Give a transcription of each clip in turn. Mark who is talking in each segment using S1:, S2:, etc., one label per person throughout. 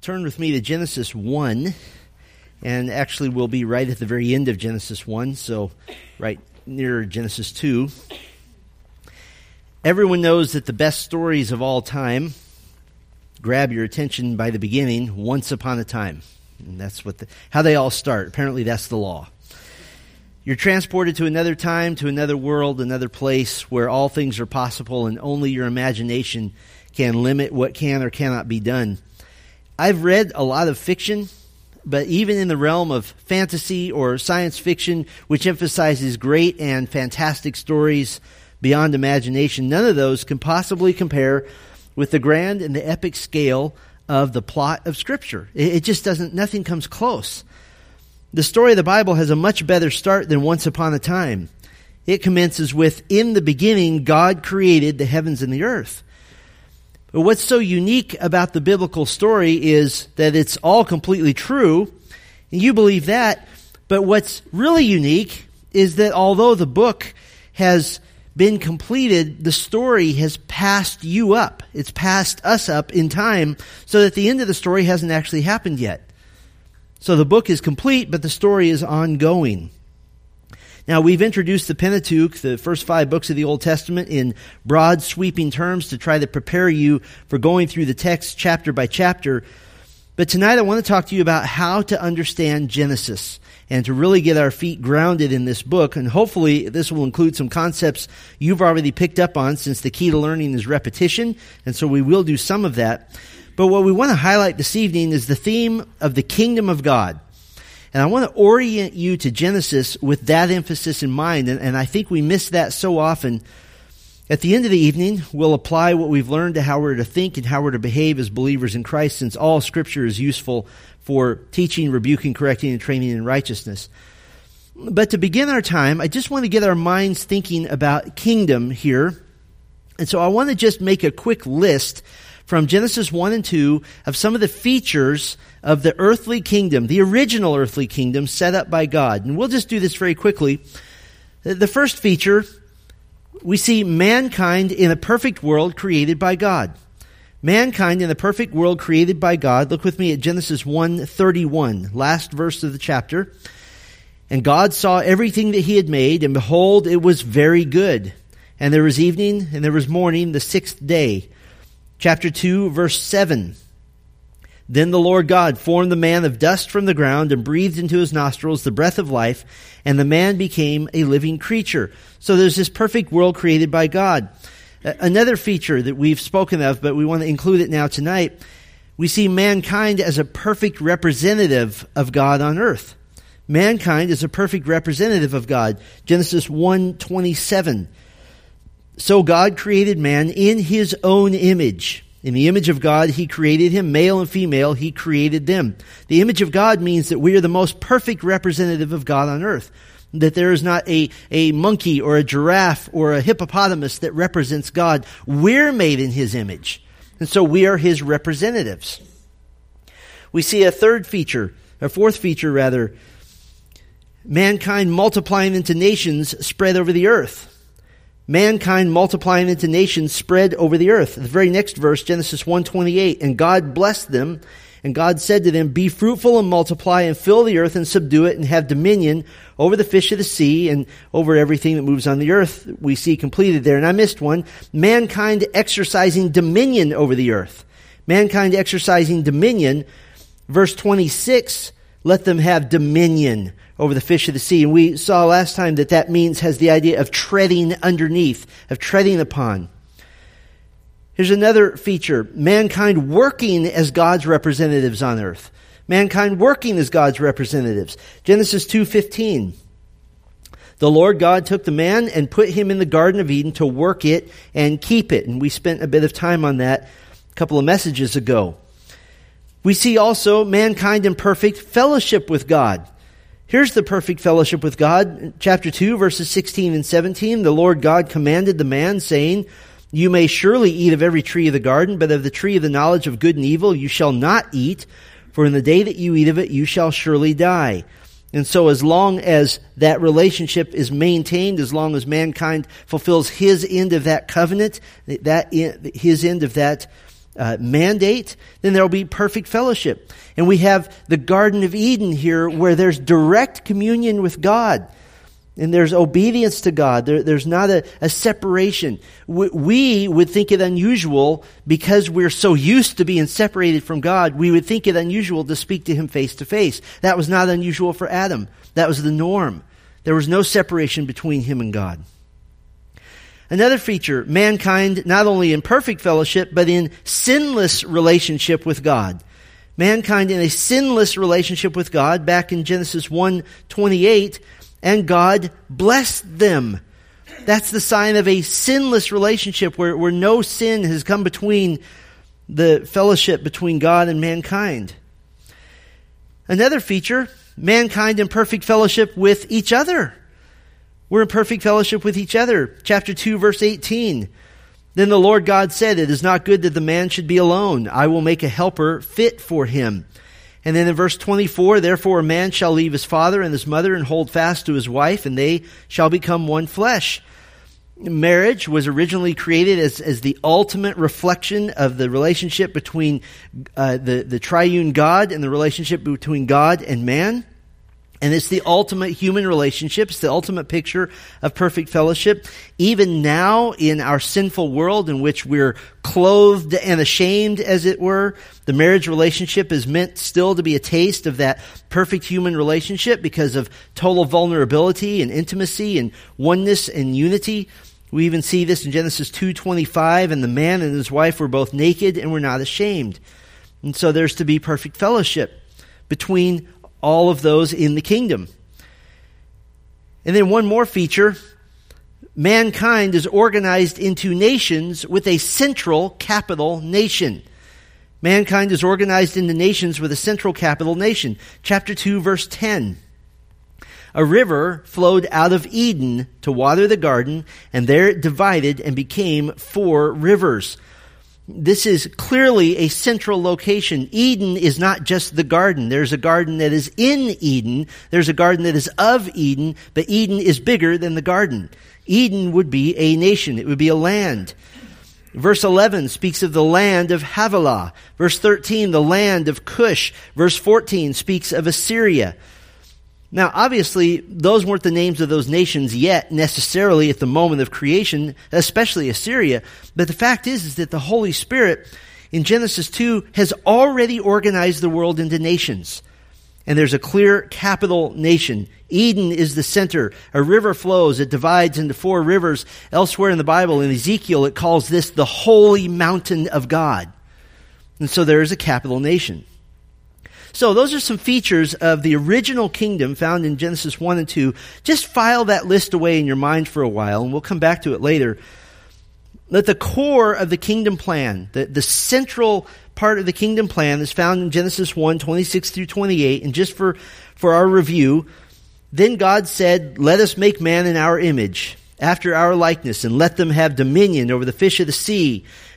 S1: Turn with me to Genesis 1, and actually we'll be right at the very end of Genesis 1, so right near Genesis 2. Everyone knows that the best stories of all time grab your attention by the beginning, once upon a time. And that's what the, how they all start. Apparently, that's the law. You're transported to another time, to another world, another place where all things are possible and only your imagination can limit what can or cannot be done. I've read a lot of fiction, but even in the realm of fantasy or science fiction, which emphasizes great and fantastic stories beyond imagination, none of those can possibly compare with the grand and the epic scale of the plot of Scripture. It, just doesn't, nothing comes close. The story of the Bible has a much better start than once upon a time. It commences with, in the beginning, God created the heavens and the earth. But what's so unique about the biblical story is that it's all completely true, and you believe that. But what's really unique is that although the book has been completed, the story has passed you up. It's passed us up in time so that the end of the story hasn't actually happened yet. So the book is complete, but the story is ongoing. Now, we've introduced the Pentateuch, the first five books of the Old Testament, in broad, sweeping terms to try to prepare you for going through the text chapter by chapter. But tonight I want to talk to you about how to understand Genesis and to really get our feet grounded in this book. And hopefully this will include some concepts you've already picked up on since the key to learning is repetition. And so we will do some of that. But what we want to highlight this evening is the theme of the kingdom of God. And I want to orient you to Genesis with that emphasis in mind. And, and, I think we miss that so often. At the end of the evening, we'll apply what we've learned to how we're to think and how we're to behave as believers in Christ, since all scripture is useful for teaching, rebuking, correcting, and training in righteousness. But to begin our time, I just want to get our minds thinking about kingdom here. And so I want to just make a quick list from Genesis 1 and 2 of some of the features of the earthly kingdom, the original earthly kingdom set up by God. And we'll just do this very quickly. The first feature, we see mankind in a perfect world created by God. Mankind in the perfect world created by God. Look with me at Genesis 1:31, last verse of the chapter. And God saw everything that he had made, and behold, it was very good. And there was evening, and there was morning, the sixth day. Chapter 2, verse 7. Then the Lord God formed the man of dust from the ground and breathed into his nostrils the breath of life, and the man became a living creature. So there's this perfect world created by God. Another feature that we've spoken of, but we want to include it now tonight, we see mankind as a perfect representative of God on earth. Mankind is a perfect representative of God. Genesis 1:27. So God created man in his own image. In the image of God, he created him, male and female, he created them. The image of God means that we are the most perfect representative of God on earth. That there is not a, a monkey or a giraffe or a hippopotamus that represents God. We're made in his image. And so we are his representatives. We see a third feature, a fourth feature rather, mankind multiplying into nations spread over the earth mankind multiplying into nations spread over the earth. The very next verse, Genesis 1:28, and God blessed them, and God said to them, "Be fruitful and multiply and fill the earth and subdue it and have dominion over the fish of the sea and over everything that moves on the earth." We see completed there. And I missed one. Mankind exercising dominion over the earth. Mankind exercising dominion. Verse 26, let them have dominion over the fish of the sea. And we saw last time that that means has the idea of treading underneath, of treading upon. Here's another feature. Mankind working as God's representatives on earth. Mankind working as God's representatives. Genesis 2:15. The Lord God took the man and put him in the garden of Eden to work it and keep it. And we spent a bit of time on that a couple of messages ago. We see also mankind in perfect fellowship with God. Here's the perfect fellowship with God. Chapter 2, verses 16 and 17. The Lord God commanded the man, saying, You may surely eat of every tree of the garden, but of the tree of the knowledge of good and evil you shall not eat, for in the day that you eat of it you shall surely die. And so as long as that relationship is maintained, as long as mankind fulfills his end of that covenant, that his end of that uh, mandate, then there will be perfect fellowship. And we have the Garden of Eden here where there's direct communion with God. And there's obedience to God. There, there's not a, a separation. We, we, would think it unusual because we're so used to being separated from God. We would think it unusual to speak to Him face to face. That was not unusual for Adam. That was the norm. There was no separation between him and God. Another feature, mankind not only in perfect fellowship, but in sinless relationship with God. Mankind in a sinless relationship with God back in Genesis 1 28, and God blessed them. That's the sign of a sinless relationship where, where no sin has come between the fellowship between God and mankind. Another feature, mankind in perfect fellowship with each other. We're in perfect fellowship with each other. Chapter 2, verse 18. Then the Lord God said, It is not good that the man should be alone. I will make a helper fit for him. And then in verse 24, Therefore a man shall leave his father and his mother and hold fast to his wife, and they shall become one flesh. Marriage was originally created as, as the ultimate reflection of the relationship between uh, the, the triune God and the relationship between God and man. And it's the ultimate human relationship. It's the ultimate picture of perfect fellowship. Even now in our sinful world in which we're clothed and ashamed, as it were, the marriage relationship is meant still to be a taste of that perfect human relationship because of total vulnerability and intimacy and oneness and unity. We even see this in Genesis 2:25 and the man and his wife were both naked and were not ashamed. And so there's to be perfect fellowship between all of those in the kingdom. And then one more feature mankind is organized into nations with a central capital nation. Mankind is organized into nations with a central capital nation. Chapter 2, verse 10. A river flowed out of Eden to water the garden, and there it divided and became four rivers. This is clearly a central location. Eden is not just the garden. There's a garden that is in Eden. There's a garden that is of Eden, but Eden is bigger than the garden. Eden would be a nation. It would be a land. Verse 11 speaks of the land of Havilah. Verse 13, the land of Cush. Verse 14 speaks of Assyria. Now, obviously, those weren't the names of those nations yet necessarily at the moment of creation, especially Assyria. But the fact is, is that the Holy Spirit in Genesis 2 has already organized the world into nations. And there's a clear capital nation. Eden is the center. A river flows. It divides into four rivers. Elsewhere in the Bible, in Ezekiel, it calls this the holy mountain of God. And so there is a capital nation. So those are some features of the original kingdom found in Genesis 1 and 2. Just file that list away in your mind for a while, and we'll come back to it later. That the core of the kingdom plan, the, the central part of the kingdom plan is found in Genesis 1, 26 through 28. And just for, for our review, then God said, Let us make man in our image, after our likeness, and let them have dominion over the fish of the sea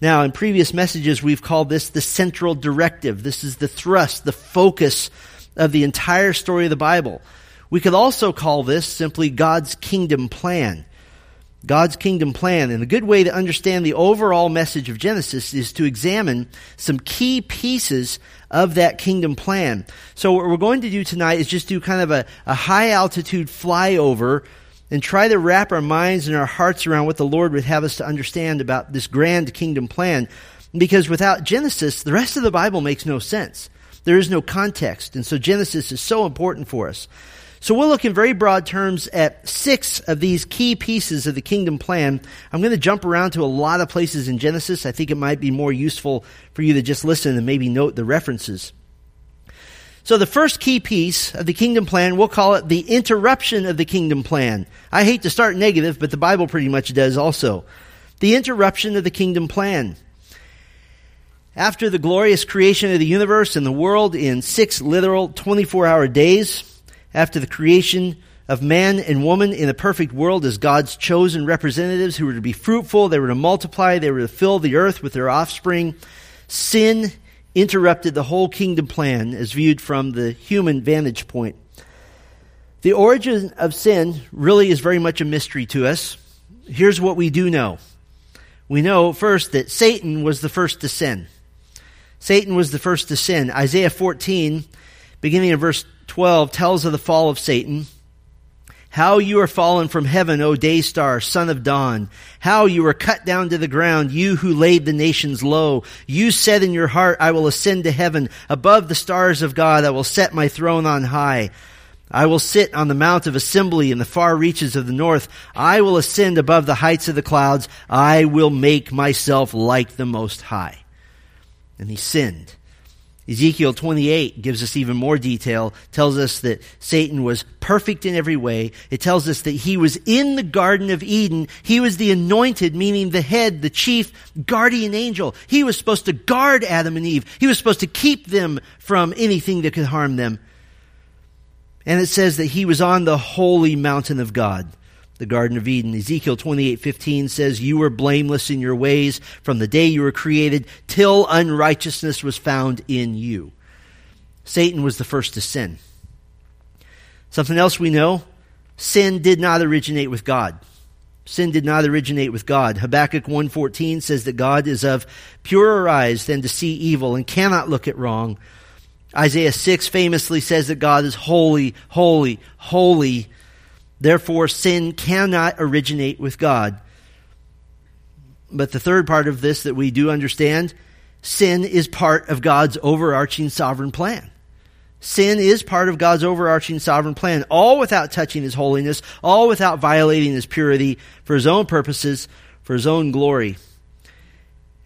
S1: Now, in previous messages, we've called this the central directive. This is the thrust, the focus of the entire story of the Bible. We could also call this simply God's kingdom plan. God's kingdom plan. And a good way to understand the overall message of Genesis is to examine some key pieces of that kingdom plan. So what we're going to do tonight is just do kind of a, a high altitude flyover and try to wrap our minds and our hearts around what the Lord would have us to understand about this grand kingdom plan. Because without Genesis, the rest of the Bible makes no sense. There is no context. And so Genesis is so important for us. So we'll look in very broad terms at six of these key pieces of the kingdom plan. I'm going to jump around to a lot of places in Genesis. I think it might be more useful for you to just listen and maybe note the references. So the first key piece of the kingdom plan, we'll call it the interruption of the kingdom plan. I hate to start negative, but the Bible pretty much does also. The interruption of the kingdom plan. After the glorious creation of the universe and the world in six literal 24 hour days, after the creation of man and woman in a perfect world as God's chosen representatives who were to be fruitful, they were to multiply, they were to fill the earth with their offspring, sin interrupted the whole kingdom plan as viewed from the human vantage point. The origin of sin really is very much a mystery to us. Here's what we do know. We know first that Satan was the first to sin. Satan was the first to sin. Isaiah 14, beginning in verse 12, tells of the fall of Satan. How you are fallen from heaven, O day star, son of dawn. How you are cut down to the ground, you who laid the nations low. You said in your heart, I will ascend to heaven. Above the stars of God, I will set my throne on high. I will sit on the mount of assembly in the far reaches of the north. I will ascend above the heights of the clouds. I will make myself like the most high and he sinned. Ezekiel 28 gives us even more detail, tells us that Satan was perfect in every way. It tells us that he was in the Garden of Eden. He was the anointed, meaning the head, the chief guardian angel. He was supposed to guard Adam and Eve. He was supposed to keep them from anything that could harm them. And it says that he was on the holy mountain of God the Garden of Eden. Ezekiel 28:15 says, "You were blameless in your ways from the day you were created till unrighteousness was found in you." Satan was the first to sin. Something else we know, sin did not originate with God. Sin did not originate with God. Habakkuk 1:14 says that God is of purer eyes than to see evil and cannot look at wrong. Isaiah 6 famously says that God is holy, holy, holy Therefore, sin cannot originate with God. But the third part of this that we do understand sin is part of God's overarching sovereign plan. Sin is part of God's overarching sovereign plan, all without touching His holiness, all without violating His purity for His own purposes, for His own glory.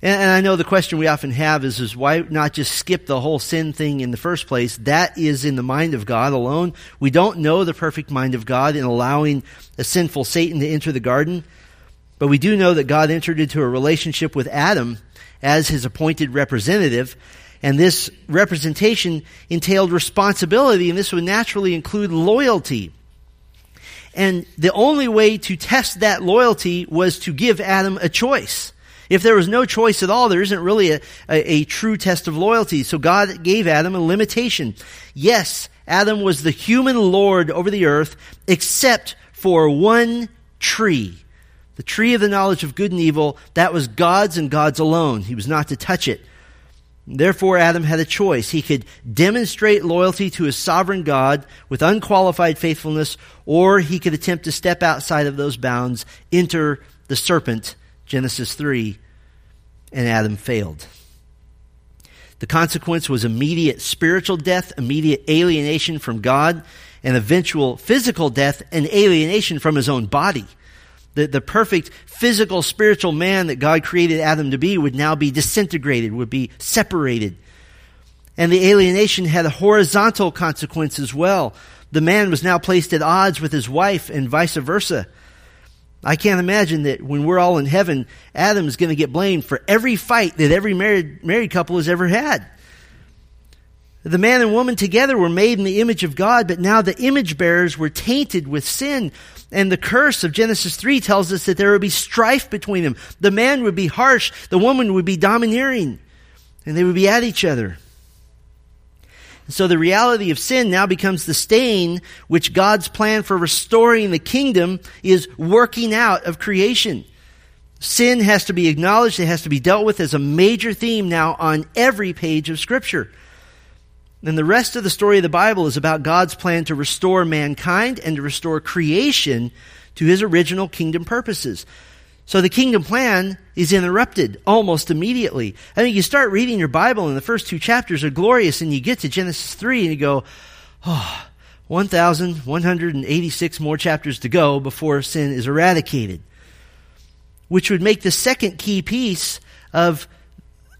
S1: And, and I know the question we often have is, is why not just skip the whole sin thing in the first place? That is in the mind of God alone. We don't know the perfect mind of God in allowing a sinful Satan to enter the garden. But we do know that God entered into a relationship with Adam as his appointed representative. And this representation entailed responsibility, and this would naturally include loyalty. And the only way to test that loyalty was to give Adam a choice. If there was no choice at all, there isn't really a, a, a, true test of loyalty. So God gave Adam a limitation. Yes, Adam was the human lord over the earth, except for one tree. The tree of the knowledge of good and evil, that was God's and God's alone. He was not to touch it. Therefore, Adam had a choice. He could demonstrate loyalty to his sovereign God with unqualified faithfulness, or he could attempt to step outside of those bounds, enter the serpent Genesis 3, and Adam failed. The consequence was immediate spiritual death, immediate alienation from God, and eventual physical death and alienation from his own body. The, the perfect physical, spiritual man that God created Adam to be would now be disintegrated, would be separated. And the alienation had a horizontal consequence as well. The man was now placed at odds with his wife and vice versa. I can't imagine that when we're all in heaven, Adam's going to get blamed for every fight that every married, married couple has ever had. The man and woman together were made in the image of God, but now the image bearers were tainted with sin. And the curse of Genesis 3 tells us that there would be strife between them. The man would be harsh, the woman would be domineering, and they would be at each other. So the reality of sin now becomes the stain which God's plan for restoring the kingdom is working out of creation. Sin has to be acknowledged, it has to be dealt with as a major theme now on every page of Scripture. And the rest of the story of the Bible is about God's plan to restore mankind and to restore creation to his original kingdom purposes. So the kingdom plan is interrupted almost immediately. I mean, you start reading your Bible and the first two chapters are glorious and you get to Genesis 3 and you go, oh, 1,186 more chapters to go before sin is eradicated. Which would make the second key piece of,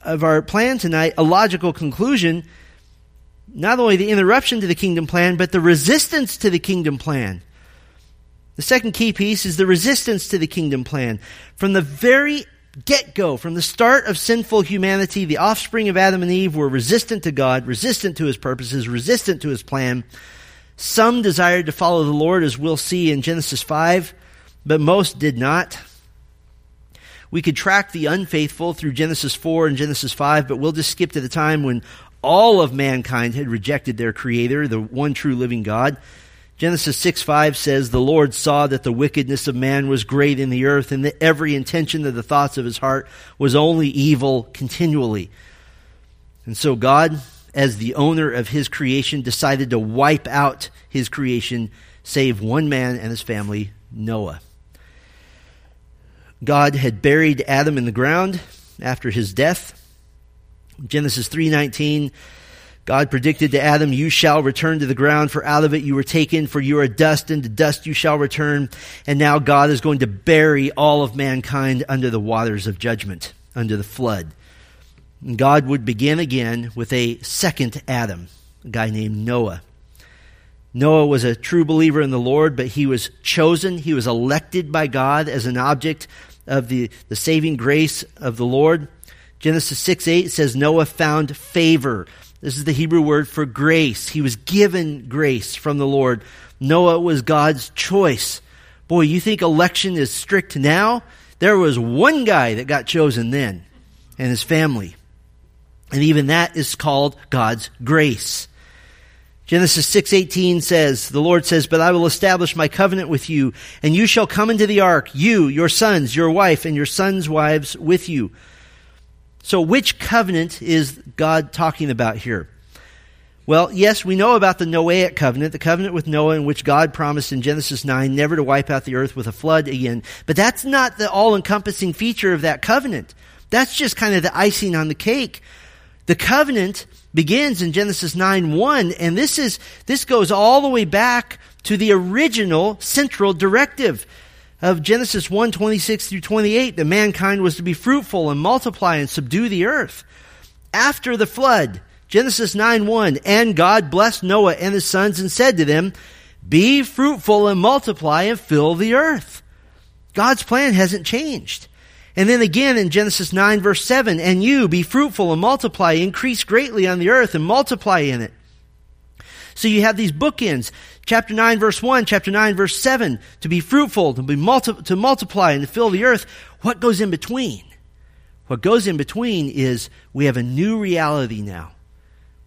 S1: of our plan tonight a logical conclusion. Not only the interruption to the kingdom plan, but the resistance to the kingdom plan. The second key piece is the resistance to the kingdom plan. From the very get go, from the start of sinful humanity, the offspring of Adam and Eve were resistant to God, resistant to his purposes, resistant to his plan. Some desired to follow the Lord, as we'll see in Genesis 5, but most did not. We could track the unfaithful through Genesis 4 and Genesis 5, but we'll just skip to the time when all of mankind had rejected their Creator, the one true living God. Genesis 6 5 says, The Lord saw that the wickedness of man was great in the earth, and that every intention of the thoughts of his heart was only evil continually. And so God, as the owner of his creation, decided to wipe out his creation, save one man and his family, Noah. God had buried Adam in the ground after his death. Genesis 3:19 God predicted to Adam, You shall return to the ground, for out of it you were taken, for you are dust, and to dust you shall return. And now God is going to bury all of mankind under the waters of judgment, under the flood. And God would begin again with a second Adam, a guy named Noah. Noah was a true believer in the Lord, but he was chosen, he was elected by God as an object of the, the saving grace of the Lord. Genesis 6 8 says Noah found favor this is the Hebrew word for grace. He was given grace from the Lord. Noah was God's choice. Boy, you think election is strict now? There was one guy that got chosen then, and his family. And even that is called God's grace. Genesis 6:18 says, the Lord says, "But I will establish my covenant with you, and you shall come into the ark, you, your sons, your wife, and your sons' wives with you." So, which covenant is God talking about here? Well, yes, we know about the Noahic covenant, the covenant with Noah in which God promised in Genesis 9 never to wipe out the earth with a flood again. But that's not the all encompassing feature of that covenant. That's just kind of the icing on the cake. The covenant begins in Genesis 9 1, and this is, this goes all the way back to the original central directive of Genesis 1 26 through 28 that mankind was to be fruitful and multiply and subdue the earth. After the flood, Genesis 9 1, and God blessed Noah and his sons and said to them, Be fruitful and multiply and fill the earth. God's plan hasn't changed. And then again in Genesis 9 verse 7, and you be fruitful and multiply, increase greatly on the earth and multiply in it. So you have these bookends. Chapter 9 verse 1, chapter 9 verse 7, to be fruitful, to be multi- to multiply and to fill the earth. What goes in between? What goes in between is we have a new reality now.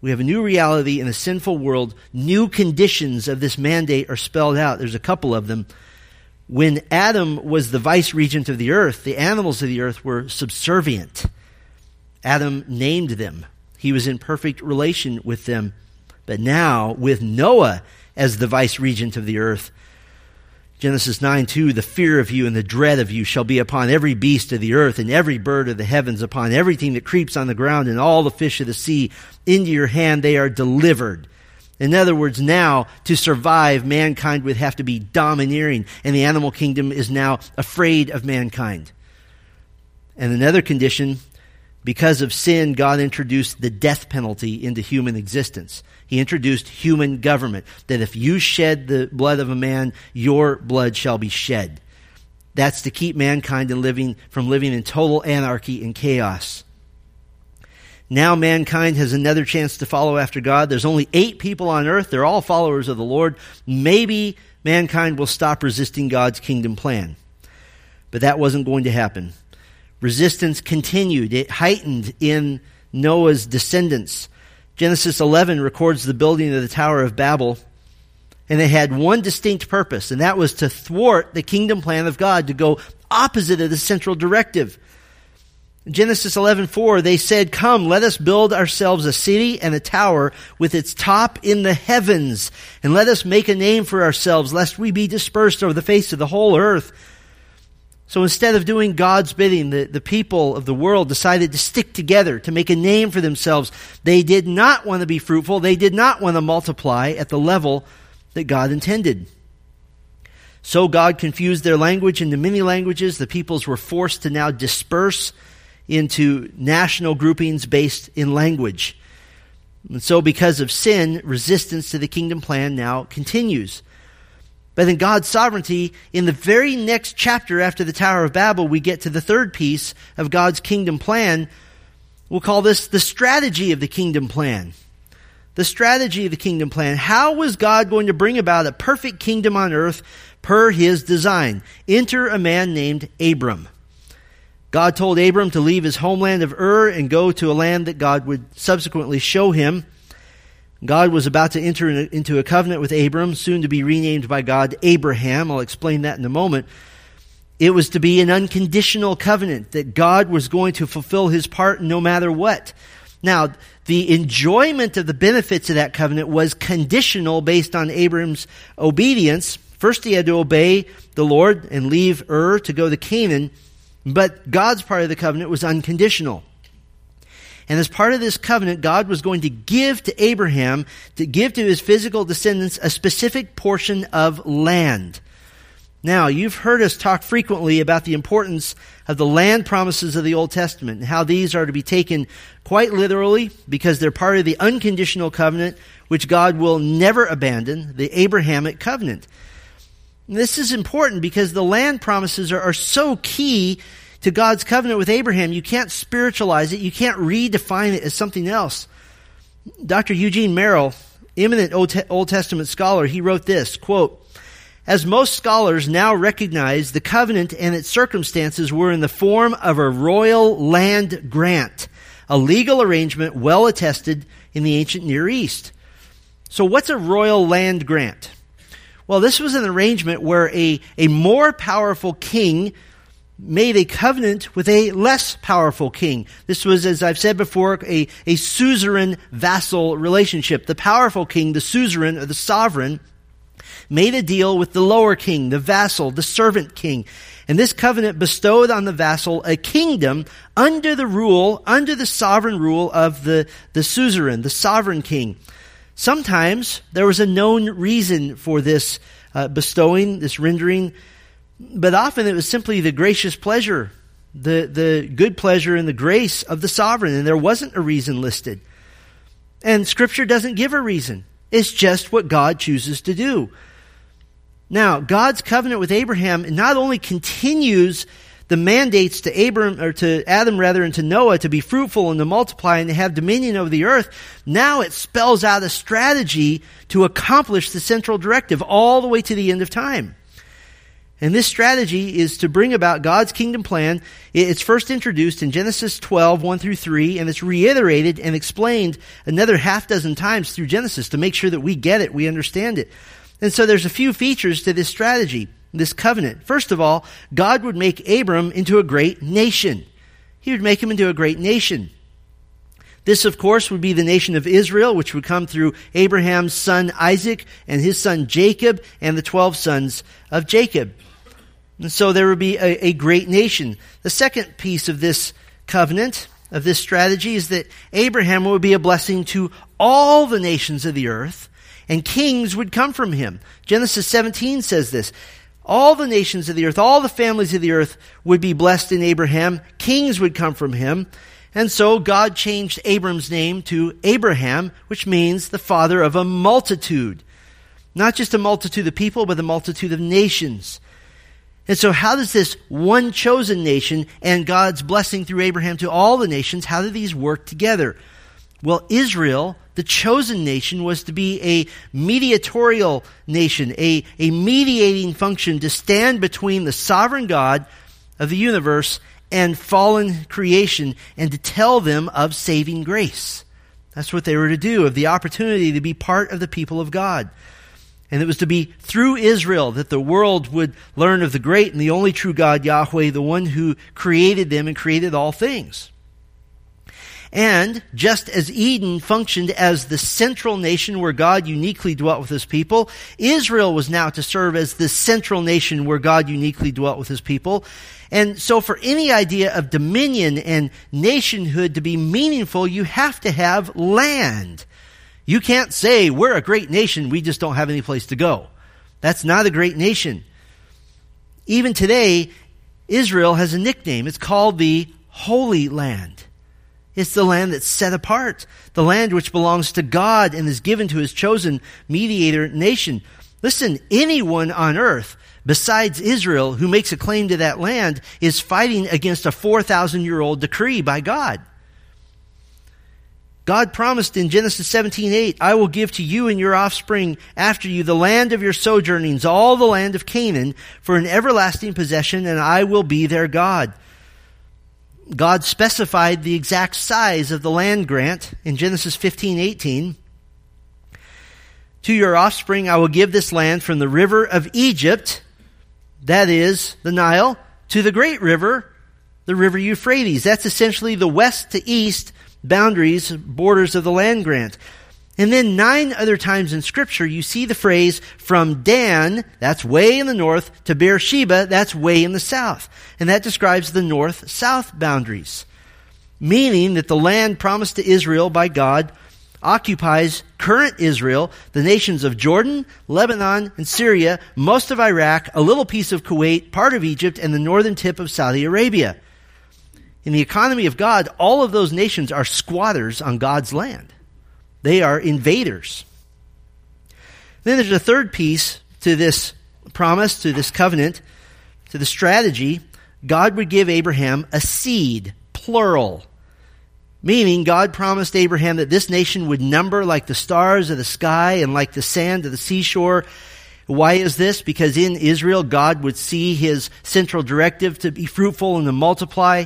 S1: We have a new reality in a sinful world. New conditions of this mandate are spelled out. There's a couple of them. When Adam was the vice regent of the earth, the animals of the earth were subservient. Adam named them. He was in perfect relation with them. But now, with Noah as the vice regent of the earth, Genesis 9 2, the fear of you and the dread of you shall be upon every beast of the earth and every bird of the heavens, upon everything that creeps on the ground and all the fish of the sea. Into your hand they are delivered. In other words, now to survive, mankind would have to be domineering, and the animal kingdom is now afraid of mankind. And another condition, because of sin, God introduced the death penalty into human existence. He introduced human government, that if you shed the blood of a man, your blood shall be shed. That's to keep mankind in living, from living in total anarchy and chaos. Now mankind has another chance to follow after God. There's only eight people on earth. They're all followers of the Lord. Maybe mankind will stop resisting God's kingdom plan. But that wasn't going to happen. Resistance continued. It heightened in Noah's descendants. Genesis 11 records the building of the Tower of Babel, and they had one distinct purpose, and that was to thwart the kingdom plan of God, to go opposite of the central directive. Genesis 11:4 they said, "Come, let us build ourselves a city and a tower with its top in the heavens, and let us make a name for ourselves lest we be dispersed over the face of the whole earth." So instead of doing God's bidding, the, the people of the world decided to stick together to make a name for themselves. They did not want to be fruitful. They did not want to multiply at the level that God intended. So God confused their language into many languages. The peoples were forced to now disperse into national groupings based in language. And so because of sin, resistance to the kingdom plan now continues. But in God's sovereignty, in the very next chapter after the Tower of Babel, we get to the third piece of God's kingdom plan. We'll call this the strategy of the kingdom plan. The strategy of the kingdom plan. How was God going to bring about a perfect kingdom on earth per his design? Enter a man named Abram. God told Abram to leave his homeland of Ur and go to a land that God would subsequently show him. God was about to enter into a covenant with Abram, soon to be renamed by God Abraham. I'll explain that in a moment. It was to be an unconditional covenant that God was going to fulfill his part no matter what. Now, the enjoyment of the benefits of that covenant was conditional based on Abram's obedience. First, he had to obey the Lord and leave Ur to go to Canaan, but God's part of the covenant was unconditional. And as part of this covenant, God was going to give to Abraham, to give to his physical descendants, a specific portion of land. Now, you've heard us talk frequently about the importance of the land promises of the Old Testament and how these are to be taken quite literally because they're part of the unconditional covenant which God will never abandon, the Abrahamic covenant. This is important because the land promises are, are so key to God's covenant with Abraham, you can't spiritualize it. You can't redefine it as something else. Dr. Eugene Merrill, eminent Old Testament scholar, he wrote this, quote, as most scholars now recognize, the covenant and its circumstances were in the form of a royal land grant, a legal arrangement well attested in the ancient Near East. So what's a royal land grant? Well, this was an arrangement where a, a more powerful king made a covenant with a less powerful king. This was, as I've said before, a, a suzerain vassal relationship. The powerful king, the suzerain or the sovereign, made a deal with the lower king, the vassal, the servant king. And this covenant bestowed on the vassal a kingdom under the rule, under the sovereign rule of the, the suzerain, the sovereign king. Sometimes there was a known reason for this uh, bestowing, this rendering but often it was simply the gracious pleasure, the, the good pleasure and the grace of the sovereign, and there wasn't a reason listed. And Scripture doesn't give a reason. It's just what God chooses to do. Now, God's covenant with Abraham not only continues the mandates to Abram or to Adam rather and to Noah to be fruitful and to multiply and to have dominion over the earth, now it spells out a strategy to accomplish the central directive all the way to the end of time. And this strategy is to bring about God's kingdom plan. It's first introduced in Genesis 12, 1 through 3, and it's reiterated and explained another half dozen times through Genesis to make sure that we get it, we understand it. And so there's a few features to this strategy, this covenant. First of all, God would make Abram into a great nation. He would make him into a great nation. This, of course, would be the nation of Israel, which would come through Abraham's son Isaac and his son Jacob and the 12 sons of Jacob. And so there would be a, a great nation. The second piece of this covenant, of this strategy, is that Abraham would be a blessing to all the nations of the earth, and kings would come from him. Genesis 17 says this. All the nations of the earth, all the families of the earth would be blessed in Abraham. Kings would come from him. And so God changed Abram's name to Abraham, which means the father of a multitude. Not just a multitude of people, but a multitude of nations. And so how does this one chosen nation and God's blessing through Abraham to all the nations, how do these work together? Well, Israel, the chosen nation, was to be a mediatorial nation, a, a mediating function to stand between the sovereign God of the universe and fallen creation and to tell them of saving grace. That's what they were to do, of the opportunity to be part of the people of God. And it was to be through Israel that the world would learn of the great and the only true God, Yahweh, the one who created them and created all things. And just as Eden functioned as the central nation where God uniquely dwelt with his people, Israel was now to serve as the central nation where God uniquely dwelt with his people. And so for any idea of dominion and nationhood to be meaningful, you have to have land. You can't say, we're a great nation, we just don't have any place to go. That's not a great nation. Even today, Israel has a nickname. It's called the Holy Land. It's the land that's set apart, the land which belongs to God and is given to his chosen mediator nation. Listen, anyone on earth besides Israel who makes a claim to that land is fighting against a 4,000 year old decree by God. God promised in Genesis 17:8, "I will give to you and your offspring after you the land of your sojournings, all the land of Canaan, for an everlasting possession, and I will be their God." God specified the exact size of the land grant in Genesis 15:18. To your offspring I will give this land from the river of Egypt, that is the Nile, to the great river, the river Euphrates. That's essentially the west to east boundaries, borders of the land grant. And then nine other times in scripture, you see the phrase from Dan, that's way in the north, to Beersheba, that's way in the south. And that describes the north-south boundaries. Meaning that the land promised to Israel by God occupies current Israel, the nations of Jordan, Lebanon, and Syria, most of Iraq, a little piece of Kuwait, part of Egypt, and the northern tip of Saudi Arabia. In the economy of God, all of those nations are squatters on God's land. They are invaders. Then there's a third piece to this promise, to this covenant, to the strategy. God would give Abraham a seed, plural. Meaning, God promised Abraham that this nation would number like the stars of the sky and like the sand of the seashore. Why is this? Because in Israel, God would see his central directive to be fruitful and to multiply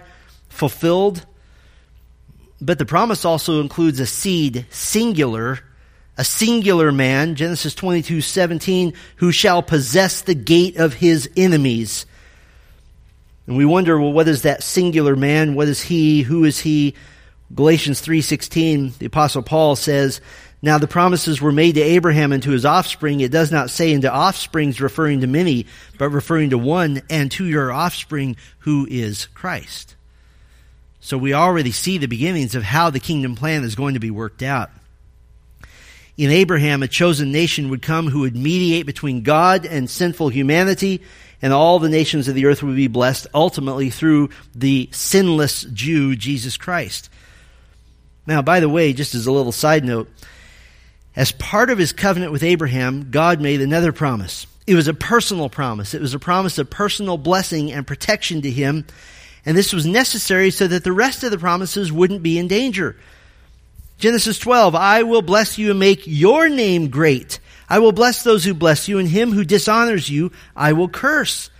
S1: fulfilled. But the promise also includes a seed, singular, a singular man, Genesis 22, 17, who shall possess the gate of his enemies. And we wonder, well, what is that singular man? What is he? Who is he? Galatians 3:16, the apostle Paul says, "Now the promises were made to Abraham and to his offspring. It does not say into offsprings referring to many, but referring to one and to your offspring who is Christ." So we already see the beginnings of how the kingdom plan is going to be worked out. In Abraham, a chosen nation would come who would mediate between God and sinful humanity, and all the nations of the earth would be blessed ultimately through the sinless Jew, Jesus Christ. Now, by the way, just as a little side note, as part of his covenant with Abraham, God made another promise. It was a personal promise. It was a promise of personal blessing and protection to him and this was necessary so that the rest of the promises wouldn't be in danger. Genesis 12, I will bless you and make your name great. I will bless those who bless you, and him who dishonors you, I will curse.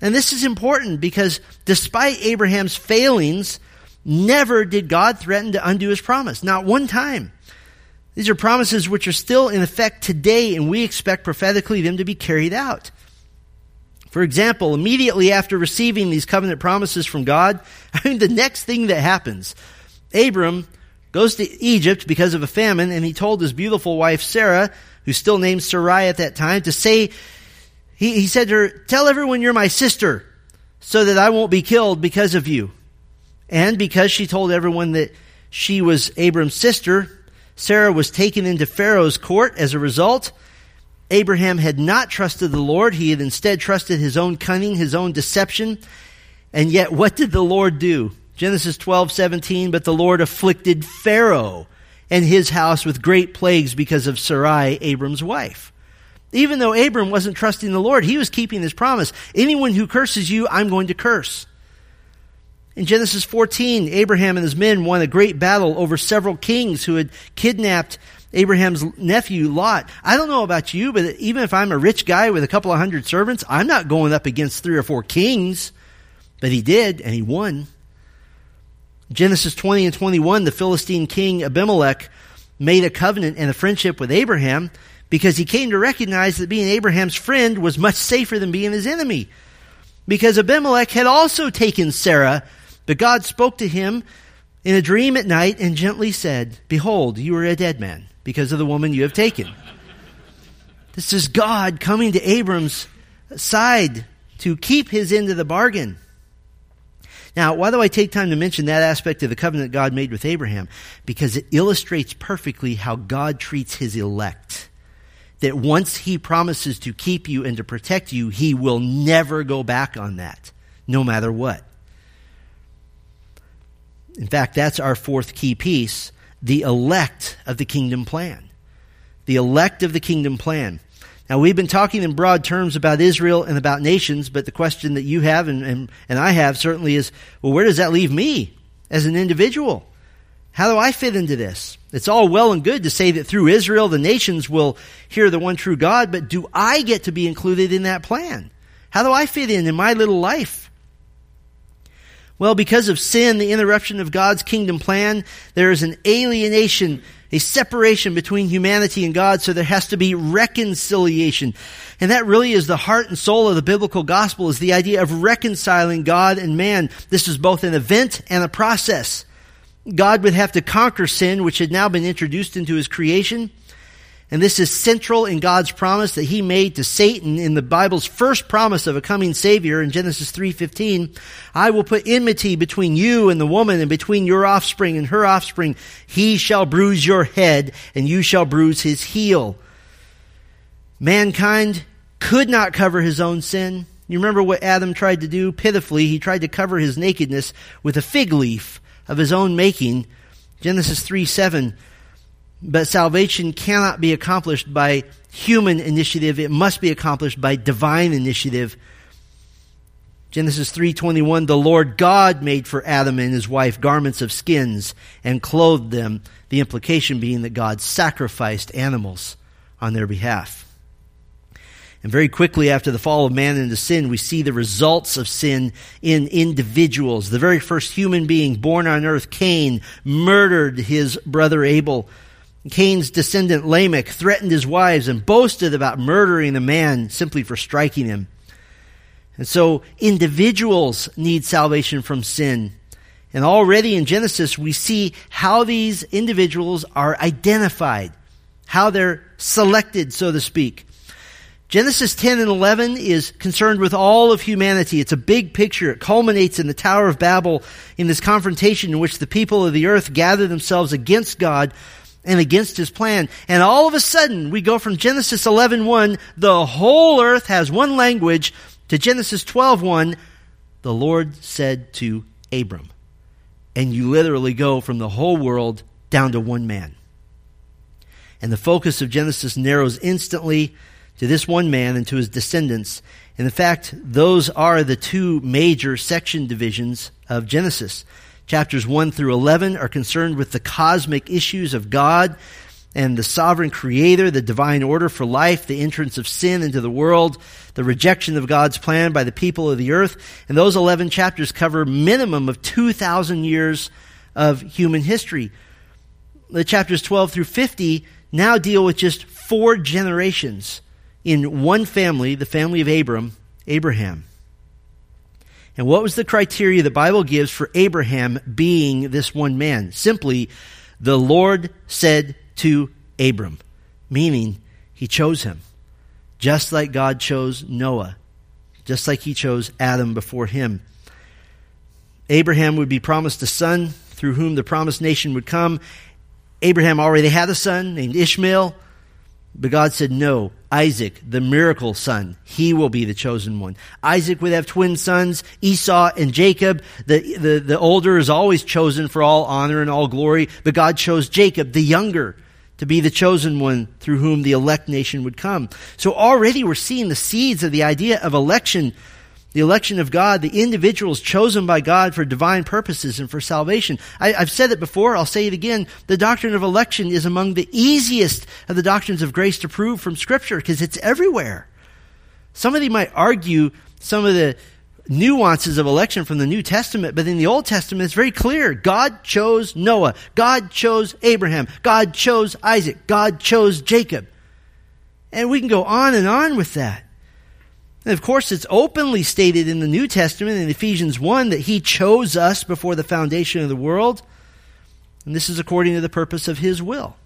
S1: And this is important because despite Abraham's failings, never did God threaten to undo his promise. Not one time. These are promises which are still in effect today, and we expect prophetically them to be carried out. For example, immediately after receiving these covenant promises from God, I mean, the next thing that happens, Abram goes to Egypt because of a famine, and he told his beautiful wife Sarah, who's still named Sarai at that time, to say, he, he said to her, Tell everyone you're my sister, so that I won't be killed because of you. And because she told everyone that she was Abram's sister, Sarah was taken into Pharaoh's court as a result. Abraham had not trusted the Lord. He had instead trusted his own cunning, his own deception. And yet, what did the Lord do? Genesis 12, 17, but the Lord afflicted Pharaoh and his house with great plagues because of Sarai, Abram's wife. Even though Abram wasn't trusting the Lord, he was keeping his promise. Anyone who curses you, I'm going to curse. In Genesis 14, Abraham and his men won a great battle over several kings who had kidnapped Abraham's nephew Lot. I don't know about you, but even if I'm a rich guy with a couple of hundred servants, I'm not going up against three or four kings. But he did, and he won. Genesis 20 and 21, the Philistine king Abimelech made a covenant and a friendship with Abraham because he came to recognize that being Abraham's friend was much safer than being his enemy. Because Abimelech had also taken Sarah, but God spoke to him in a dream at night and gently said, Behold, you are a dead man because of the woman you have taken. This is God coming to Abram's side to keep his end of the bargain. Now, why do I take time to mention that aspect of the covenant God made with Abraham? Because it illustrates perfectly how God treats his elect. That once he promises to keep you and to protect you, he will never go back on that, no matter what. In fact, that's our fourth key piece the elect of the kingdom plan. The elect of the kingdom plan. Now, we've been talking in broad terms about Israel and about nations, but the question that you have and, and, and I have certainly is well, where does that leave me as an individual? How do I fit into this? It's all well and good to say that through Israel the nations will hear the one true God, but do I get to be included in that plan? How do I fit in in my little life? Well, because of sin, the interruption of God's kingdom plan, there is an alienation, a separation between humanity and God, so there has to be reconciliation. And that really is the heart and soul of the biblical gospel, is the idea of reconciling God and man. This is both an event and a process. God would have to conquer sin, which had now been introduced into his creation. And this is central in God's promise that he made to Satan in the Bible's first promise of a coming savior in Genesis 3:15, I will put enmity between you and the woman and between your offspring and her offspring. He shall bruise your head and you shall bruise his heel. Mankind could not cover his own sin. You remember what Adam tried to do pitifully? He tried to cover his nakedness with a fig leaf of his own making. Genesis 3 7. But salvation cannot be accomplished by human initiative. It must be accomplished by divine initiative. Genesis 3:21 The Lord God made for Adam and his wife garments of skins and clothed them the implication being that God sacrificed animals on their behalf. And very quickly after the fall of man into sin, we see the results of sin in individuals. The very first human being born on earth, Cain, murdered his brother Abel. Cain's descendant Lamech threatened his wives and boasted about murdering the man simply for striking him. And so individuals need salvation from sin. And already in Genesis, we see how these individuals are identified, how they're selected, so to speak. Genesis 10 and 11 is concerned with all of humanity. It's a big picture. It culminates in the Tower of Babel in this confrontation in which the people of the earth gather themselves against God and against his plan. And all of a sudden, we go from Genesis 11:1, the whole earth has one language, to Genesis 12:1, the Lord said to Abram. And you literally go from the whole world down to one man. And the focus of Genesis narrows instantly to this one man and to his descendants. And in fact, those are the two major section divisions of Genesis. Chapters 1 through 11 are concerned with the cosmic issues of God and the sovereign creator, the divine order for life, the entrance of sin into the world, the rejection of God's plan by the people of the earth. And those 11 chapters cover minimum of 2,000 years of human history. The chapters 12 through 50 now deal with just four generations in one family, the family of Abram, Abraham. And what was the criteria the Bible gives for Abraham being this one man? Simply, the Lord said to Abram, meaning he chose him, just like God chose Noah, just like he chose Adam before him. Abraham would be promised a son through whom the promised nation would come. Abraham already had a son named Ishmael. But God said, no, Isaac, the miracle son, he will be the chosen one. Isaac would have twin sons, Esau and Jacob. The, the, the older is always chosen for all honor and all glory, but God chose Jacob, the younger, to be the chosen one through whom the elect nation would come. So already we're seeing the seeds of the idea of election the election of God, the individuals chosen by God for divine purposes and for salvation. I, have said it before, I'll say it again. The doctrine of election is among the easiest of the doctrines of grace to prove from Scripture because it's everywhere. Somebody might argue some of the nuances of election from the New Testament, but in the Old Testament it's very clear. God chose Noah. God chose Abraham. God chose Isaac. God chose Jacob. And we can go on and on with that. And of course, it's openly stated in the New Testament in Ephesians 1 that He chose us before the foundation of the world. And this is according to the purpose of His will.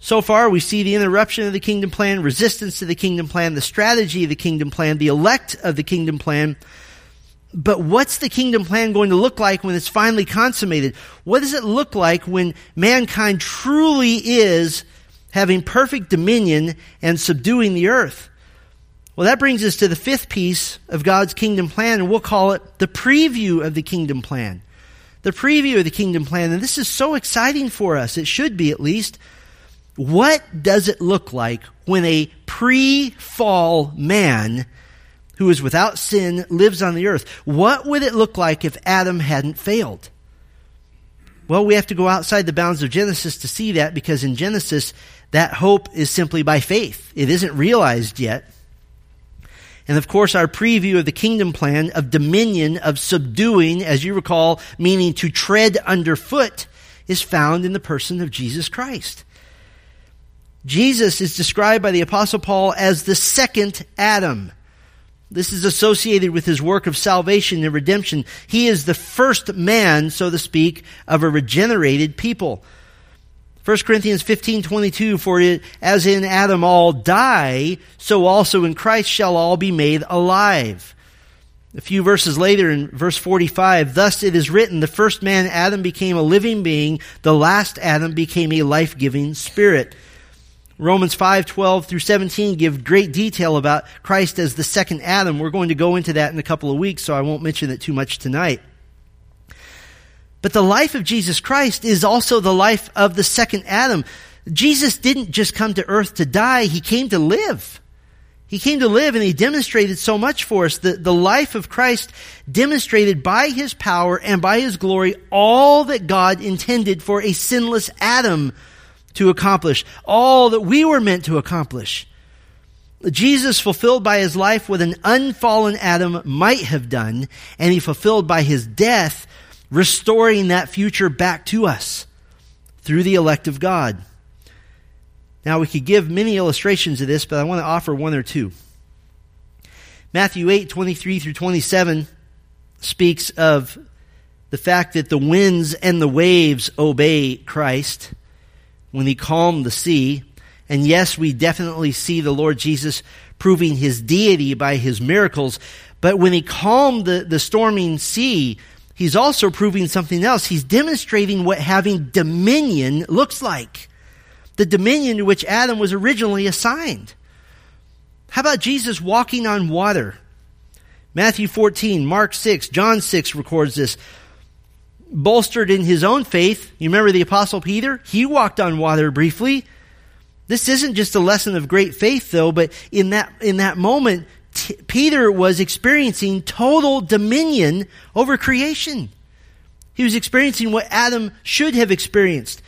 S1: So far, we see the interruption of the kingdom plan, resistance to the kingdom plan, the strategy of the kingdom plan, the elect of the kingdom plan. But what's the kingdom plan going to look like when it's finally consummated? What does it look like when mankind truly is having perfect dominion and subduing the earth? Well, that brings us to the fifth piece of God's kingdom plan, and we'll call it the preview of the kingdom plan. The preview of the kingdom plan, and this is so exciting for us, it should be at least. What does it look like when a pre-fall man who is without sin lives on the earth? What would it look like if Adam hadn't failed? Well, we have to go outside the bounds of Genesis to see that because in Genesis, that hope is simply by faith. It isn't realized yet. And of course, our preview of the kingdom plan of dominion, of subduing, as you recall, meaning to tread underfoot, is found in the person of Jesus Christ. Jesus is described by the apostle Paul as the second Adam. This is associated with his work of salvation and redemption. He is the first man, so to speak, of a regenerated people. 1 Corinthians 15, 22, for it, as in Adam all die, so also in Christ shall all be made alive. A few verses later in verse 45, thus it is written, the first man Adam became a living being, the last Adam became a life-giving spirit. Romans 5, 12 through 17 give great detail about Christ as the second Adam. We're going to go into that in a couple of weeks, so I won't mention it too much tonight. But the life of Jesus Christ is also the life of the second Adam. Jesus didn't just come to earth to die, he came to live. He came to live and he demonstrated so much for us. The, the life of Christ demonstrated by his power and by his glory all that God intended for a sinless Adam to accomplish, all that we were meant to accomplish. Jesus fulfilled by his life what an unfallen Adam might have done, and he fulfilled by his death, restoring that future back to us through the elect of God. Now, we could give many illustrations of this, but I want to offer one or two. Matthew 8, 23 through 27 speaks of the fact that the winds and the waves obey Christ when he calmed the sea. And yes, we definitely see the Lord Jesus proving his deity by his miracles. But when he calmed the, the storming sea, he's also proving something else. He's demonstrating what having dominion looks like. The dominion to which Adam was originally assigned. How about Jesus walking on water? Matthew 14, Mark 6, John 6 records this bolstered in his own faith. You remember the apostle Peter? He walked on water briefly. This isn't just a lesson of great faith though, but in that, in that moment, T- Peter was experiencing total dominion over creation. He was experiencing what Adam should have experienced.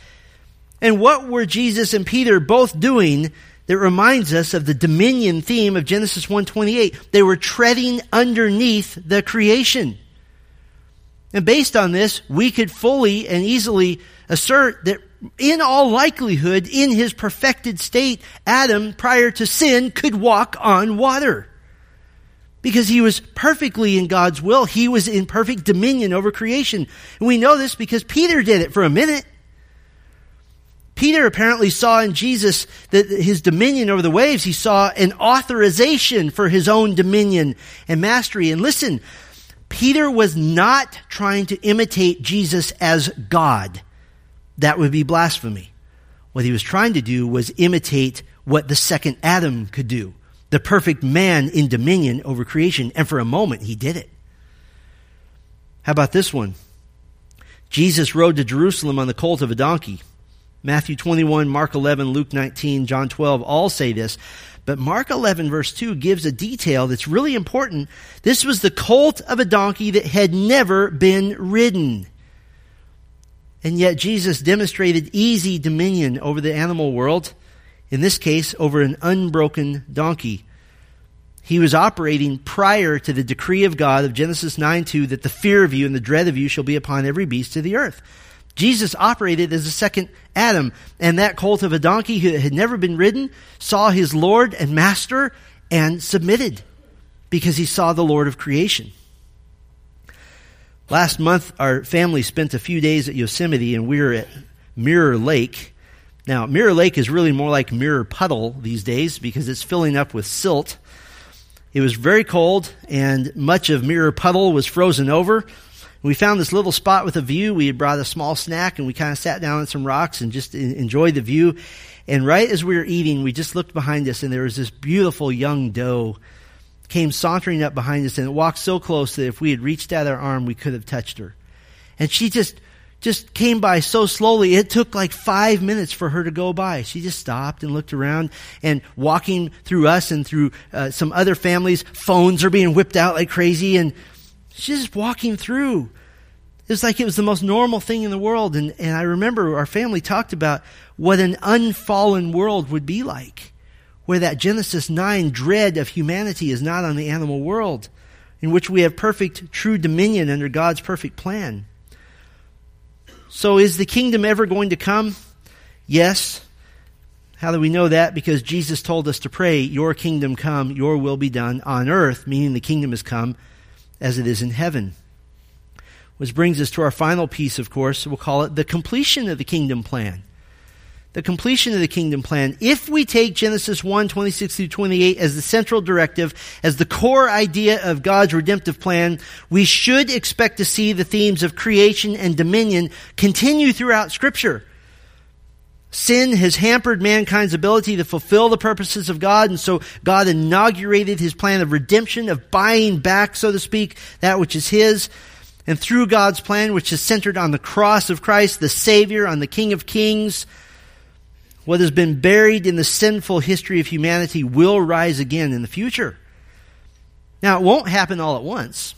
S1: And what were Jesus and Peter both doing that reminds us of the dominion theme of Genesis 1:28? They were treading underneath the creation. And based on this, we could fully and easily assert that in all likelihood, in his perfected state, Adam, prior to sin, could walk on water. Because he was perfectly in God's will. He was in perfect dominion over creation. And we know this because Peter did it for a minute. Peter apparently saw in Jesus that his dominion over the waves, he saw an authorization for his own dominion and mastery. And listen, Peter was not trying to imitate Jesus as God. That would be blasphemy. What he was trying to do was imitate what the second Adam could do. The perfect man in dominion over creation. And for a moment, he did it. How about this one? Jesus rode to Jerusalem on the colt of a donkey. Matthew 21, Mark 11, Luke 19, John 12 all say this. But Mark 11 verse 2 gives a detail that's really important. This was the colt of a donkey that had never been ridden. And yet Jesus demonstrated easy dominion over the animal world, in this case, over an unbroken donkey. He was operating prior to the decree of God of Genesis 9 2 that the fear of you and the dread of you shall be upon every beast of the earth. Jesus operated as a second Adam, and that colt of a donkey who had never been ridden saw his Lord and Master and submitted because he saw the Lord of creation. Last month, our family spent a few days at Yosemite, and we were at Mirror Lake. Now, Mirror Lake is really more like Mirror Puddle these days because it's filling up with silt. It was very cold, and much of Mirror Puddle was frozen over. We found this little spot with a view. We had brought a small snack and we kind of sat down on some rocks and just enjoyed the view. And right as we were eating, we just looked behind us and there was this beautiful young doe came sauntering up behind us and it walked so close that if we had reached out our arm, we could have touched her. And she just just came by so slowly. It took like five minutes for her to go by. She just stopped and looked around and walking through us and through uh, some other families. Phones are being whipped out like crazy and she's just walking through. It was like it was the most normal thing in the world. And, and I remember our family talked about what an unfallen world would be like, where that Genesis 9 dread of humanity is not on the animal world, in which we have perfect, true dominion under God's perfect plan. So is the kingdom ever going to come? Yes. How do we know that? Because Jesus told us to pray, Your kingdom come, your will be done on earth, meaning the kingdom has come as it is in heaven. Which brings us to our final piece, of course. We'll call it the completion of the kingdom plan the completion of the kingdom plan, if we take Genesis 1, 26 through 28 as the central directive, as the core idea of God's redemptive plan, we should expect to see the themes of creation and dominion continue throughout scripture. Sin has hampered mankind's ability to fulfill the purposes of God, and so God inaugurated his plan of redemption, of buying back, so to speak, that which is his. And through God's plan, which is centered on the cross of Christ, the Savior, on the King of Kings, what has been buried in the sinful history of humanity will rise again in the future. Now, it won't happen all at once.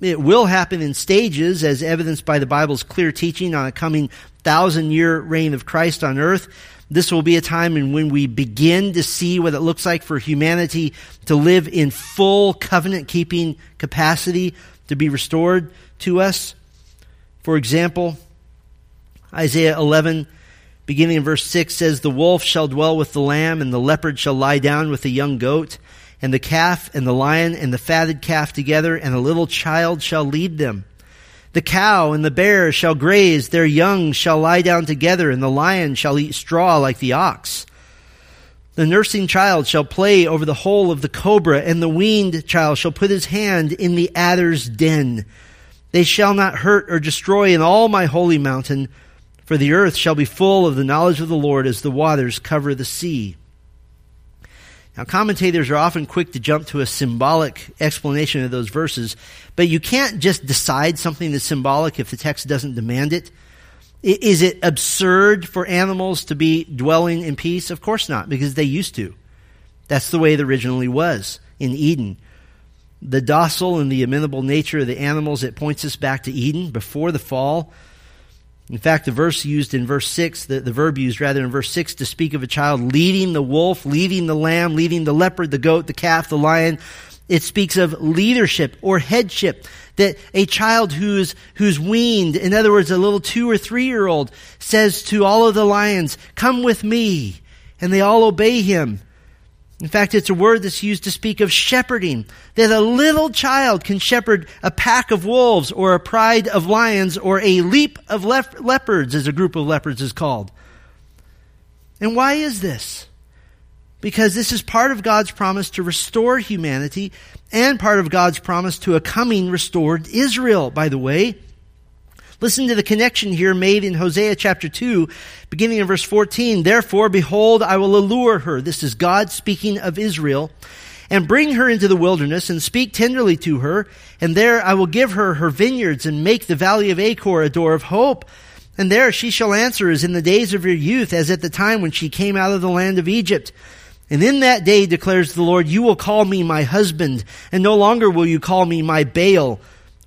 S1: It will happen in stages, as evidenced by the Bible's clear teaching on a coming thousand year reign of Christ on earth. This will be a time in when we begin to see what it looks like for humanity to live in full covenant keeping capacity to be restored to us. For example, Isaiah 11 beginning in verse 6 says, The wolf shall dwell with the lamb, and the leopard shall lie down with the young goat, and the calf and the lion and the fatted calf together, and a little child shall lead them. The cow and the bear shall graze, their young shall lie down together, and the lion shall eat straw like the ox. The nursing child shall play over the hole of the cobra, and the weaned child shall put his hand in the adder's den. They shall not hurt or destroy in all my holy mountain, for the earth shall be full of the knowledge of the Lord as the waters cover the sea. Now, commentators are often quick to jump to a symbolic explanation of those verses, but you can't just decide something is symbolic if the text doesn't demand it. Is it absurd for animals to be dwelling in peace? Of course not, because they used to. That's the way it originally was in Eden. The docile and the amenable nature of the animals, it points us back to Eden before the fall. In fact, the verse used in verse 6, the, the verb used rather in verse 6 to speak of a child leading the wolf, leading the lamb, leading the leopard, the goat, the calf, the lion, it speaks of leadership or headship. That a child who's, who's weaned, in other words, a little two or three year old, says to all of the lions, Come with me. And they all obey him. In fact, it's a word that's used to speak of shepherding, that a little child can shepherd a pack of wolves or a pride of lions or a leap of leopards, as a group of leopards is called. And why is this? Because this is part of God's promise to restore humanity and part of God's promise to a coming restored Israel, by the way. Listen to the connection here made in Hosea chapter 2, beginning in verse 14. Therefore, behold, I will allure her. This is God speaking of Israel. And bring her into the wilderness and speak tenderly to her. And there I will give her her vineyards and make the valley of Achor a door of hope. And there she shall answer as in the days of your youth, as at the time when she came out of the land of Egypt. And in that day, declares the Lord, you will call me my husband, and no longer will you call me my Baal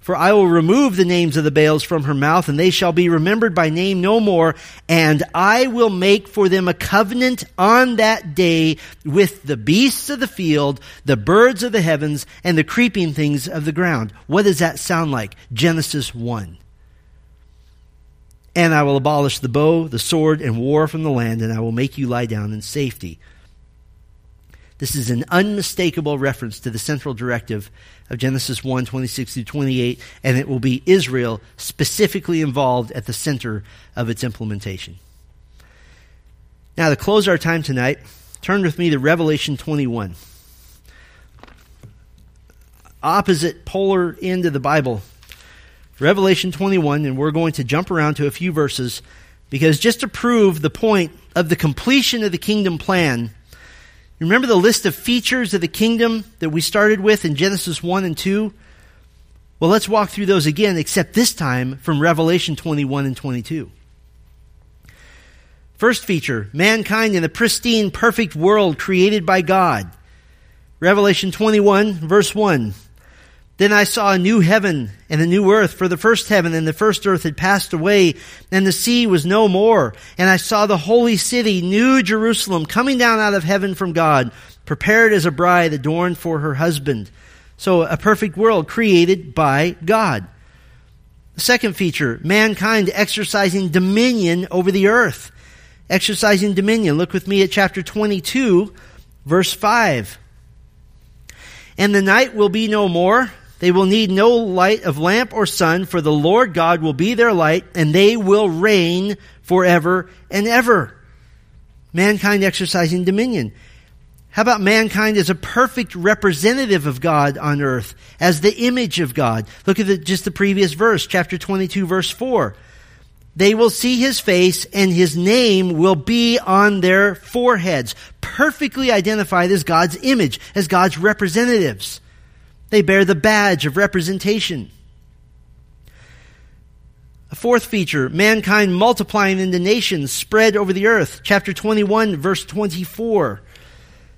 S1: for I will remove the names of the Baals from her mouth, and they shall be remembered by name no more. And I will make for them a covenant on that day with the beasts of the field, the birds of the heavens, and the creeping things of the ground. What does that sound like? Genesis 1. And I will abolish the bow, the sword, and war from the land, and I will make you lie down in safety. This is an unmistakable reference to the central directive of Genesis 1 26 through 28, and it will be Israel specifically involved at the center of its implementation. Now, to close our time tonight, turn with me to Revelation 21. Opposite polar end of the Bible. Revelation 21, and we're going to jump around to a few verses because just to prove the point of the completion of the kingdom plan, Remember the list of features of the kingdom that we started with in Genesis 1 and 2? Well, let's walk through those again, except this time from Revelation 21 and 22. First feature mankind in the pristine, perfect world created by God. Revelation 21, verse 1. Then I saw a new heaven and a new earth, for the first heaven and the first earth had passed away, and the sea was no more. And I saw the holy city, New Jerusalem, coming down out of heaven from God, prepared as a bride adorned for her husband. So a perfect world created by God. Second feature, mankind exercising dominion over the earth. Exercising dominion. Look with me at chapter 22, verse 5. And the night will be no more. They will need no light of lamp or sun, for the Lord God will be their light, and they will reign forever and ever. Mankind exercising dominion. How about mankind as a perfect representative of God on earth, as the image of God? Look at the, just the previous verse, chapter 22, verse 4. They will see his face and his name will be on their foreheads, perfectly identified as God's image, as God's representatives. They bear the badge of representation. A fourth feature, mankind multiplying into nations spread over the earth. Chapter 21, verse 24.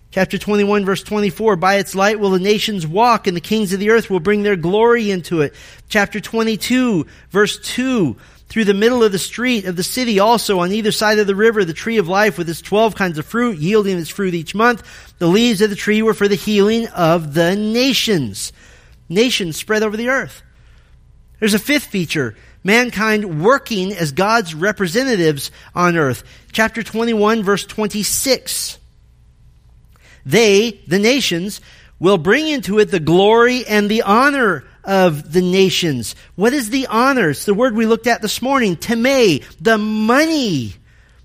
S1: Chapter 21 verse 24, by its light will the nations walk and the kings of the earth will bring their glory into it. Chapter 22 verse 2, through the middle of the street of the city also on either side of the river the tree of life with its 12 kinds of fruit yielding its fruit each month. The leaves of the tree were for the healing of the nations. Nations spread over the earth. There's a fifth feature. Mankind working as God's representatives on earth. Chapter 21 verse 26. They, the nations, will bring into it the glory and the honor of the nations. What is the honor? It's the word we looked at this morning. Teme, the money,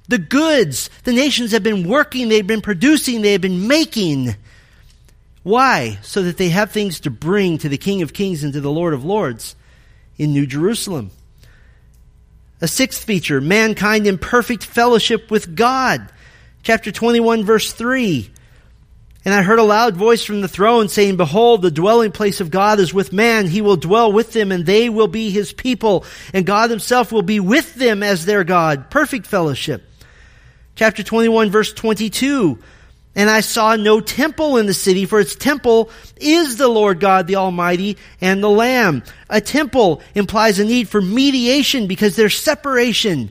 S1: the goods. The nations have been working, they've been producing, they have been making. Why? So that they have things to bring to the King of Kings and to the Lord of Lords in New Jerusalem. A sixth feature, mankind in perfect fellowship with God. Chapter 21 verse 3. And I heard a loud voice from the throne saying, Behold, the dwelling place of God is with man. He will dwell with them and they will be his people. And God himself will be with them as their God. Perfect fellowship. Chapter 21 verse 22. And I saw no temple in the city, for its temple is the Lord God, the Almighty, and the Lamb. A temple implies a need for mediation because there's separation.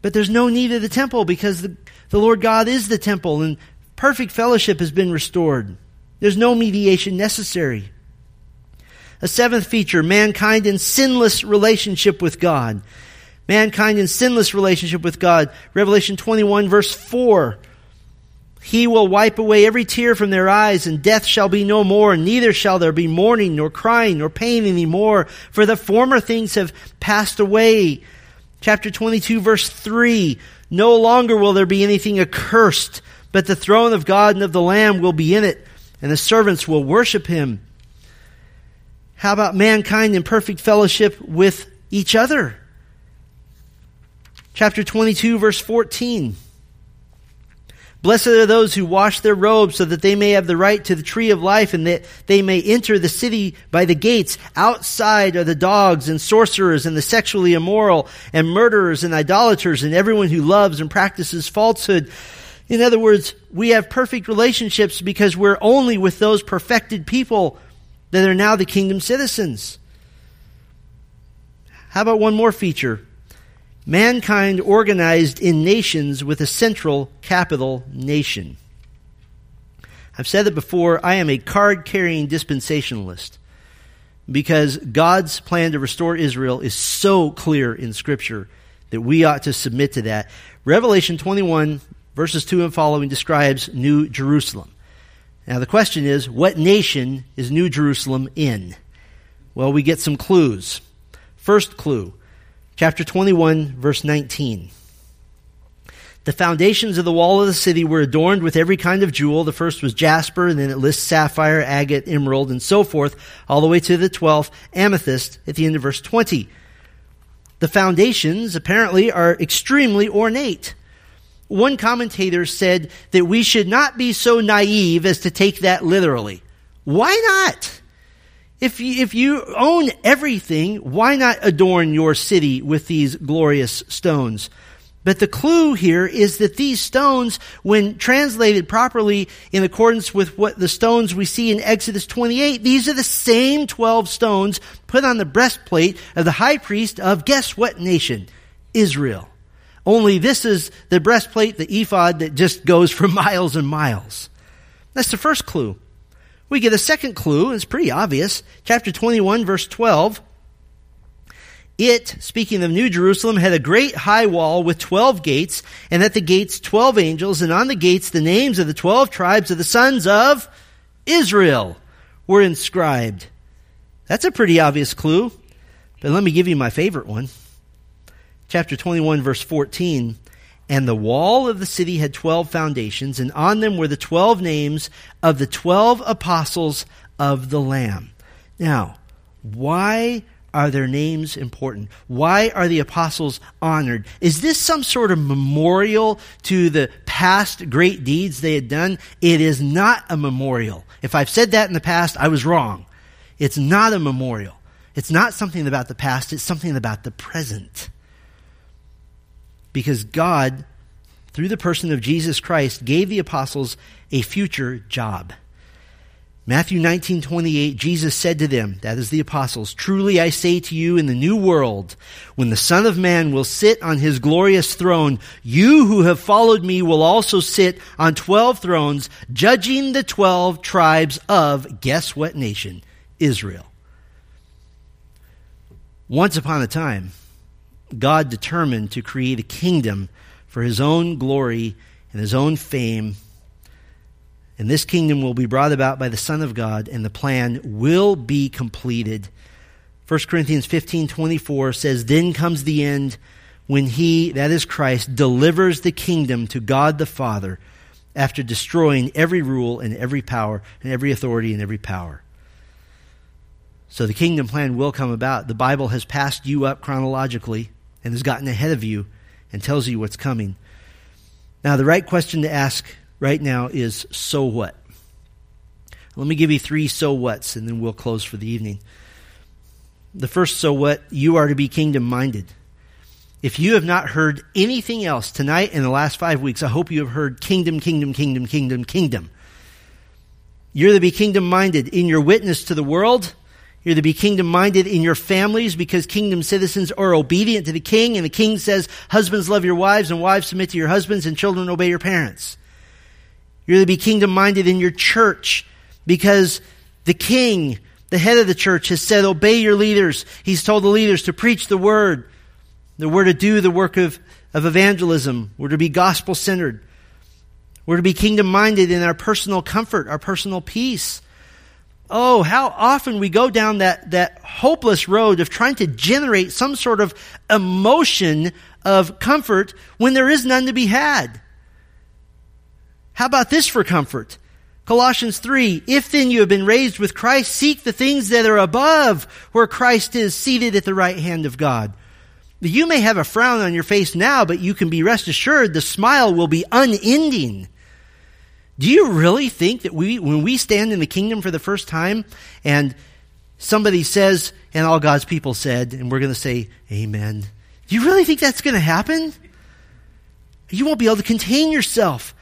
S1: But there's no need of the temple because the, the Lord God is the temple and Perfect fellowship has been restored. There's no mediation necessary. A seventh feature, mankind in sinless relationship with God. Mankind in sinless relationship with God. Revelation 21 verse 4. He will wipe away every tear from their eyes, and death shall be no more, and neither shall there be mourning, nor crying, nor pain any more, for the former things have passed away. Chapter 22 verse 3. No longer will there be anything accursed, but the throne of God and of the Lamb will be in it, and the servants will worship him. How about mankind in perfect fellowship with each other? Chapter 22, verse 14. Blessed are those who wash their robes so that they may have the right to the tree of life and that they may enter the city by the gates. Outside are the dogs and sorcerers and the sexually immoral and murderers and idolaters and everyone who loves and practices falsehood. In other words, we have perfect relationships because we're only with those perfected people that are now the kingdom citizens. How about one more feature? Mankind organized in nations with a central capital nation. I've said it before, I am a card carrying dispensationalist because God's plan to restore Israel is so clear in Scripture that we ought to submit to that. Revelation 21 verses 2 and following describes New Jerusalem. Now the question is, what nation is New Jerusalem in? Well, we get some clues. First clue, chapter 21, verse 19. The foundations of the wall of the city were adorned with every kind of jewel. The first was jasper, and then it lists sapphire, agate, emerald, and so forth, all the way to the 12th, amethyst, at the end of verse 20. The foundations, apparently, are extremely ornate. One commentator said that we should not be so naive as to take that literally. Why not? If you, if you own everything, why not adorn your city with these glorious stones? But the clue here is that these stones, when translated properly in accordance with what the stones we see in Exodus 28, these are the same 12 stones put on the breastplate of the high priest of guess what nation? Israel. Only this is the breastplate, the ephod that just goes for miles and miles. That's the first clue. We get a second clue, it's pretty obvious. Chapter 21, verse 12. It, speaking of New Jerusalem, had a great high wall with twelve gates, and at the gates twelve angels, and on the gates the names of the twelve tribes of the sons of Israel were inscribed. That's a pretty obvious clue, but let me give you my favorite one. Chapter 21, verse 14. And the wall of the city had twelve foundations, and on them were the twelve names of the twelve apostles of the Lamb. Now, why are their names important? Why are the apostles honored? Is this some sort of memorial to the past great deeds they had done? It is not a memorial. If I've said that in the past, I was wrong. It's not a memorial. It's not something about the past, it's something about the present. Because God, through the person of Jesus Christ, gave the apostles a future job. Matthew 19, 28, Jesus said to them, that is the apostles, Truly I say to you, in the new world, when the Son of Man will sit on his glorious throne, you who have followed me will also sit on twelve thrones, judging the twelve tribes of, guess what nation? Israel. Once upon a time, God determined to create a kingdom for his own glory and his own fame and this kingdom will be brought about by the Son of God, and the plan will be completed. 1 Corinthians 15 24 says, Then comes the end when he, that is Christ, delivers the kingdom to God the Father after destroying every rule and every power and every authority and every power. So the kingdom plan will come about. The Bible has passed you up chronologically and has gotten ahead of you and tells you what's coming. Now, the right question to ask right now is so what? Let me give you three so whats and then we'll close for the evening. The first so what, you are to be kingdom minded. If you have not heard anything else tonight in the last five weeks, I hope you have heard kingdom, kingdom, kingdom, kingdom, kingdom. You're to be kingdom minded in your witness to the world you're to be kingdom minded in your families because kingdom citizens are obedient to the king, and the king says, Husbands love your wives, and wives submit to your husbands, and children obey your parents. You're to be kingdom minded in your church because the king, the head of the church, has said, Obey your leaders. He's told the leaders to preach the word. The we're to do the work of, of evangelism. We're to be gospel centered. We're to be kingdom minded in our personal comfort, our personal peace. Oh, how often we go down that, that hopeless road of trying to generate some sort of emotion of comfort when there is none to be had. How about this for comfort? Colossians 3, if then you have been raised with Christ, seek the things that are above where Christ is seated at the right hand of God. You may have a frown on your face now, but you can be rest assured the smile will be unending do you really think that we, when we stand in the kingdom for the first time and somebody says, and all God's people said, and we're going to say, Amen. Do you really think that's going to happen? You won't be able to contain yourself.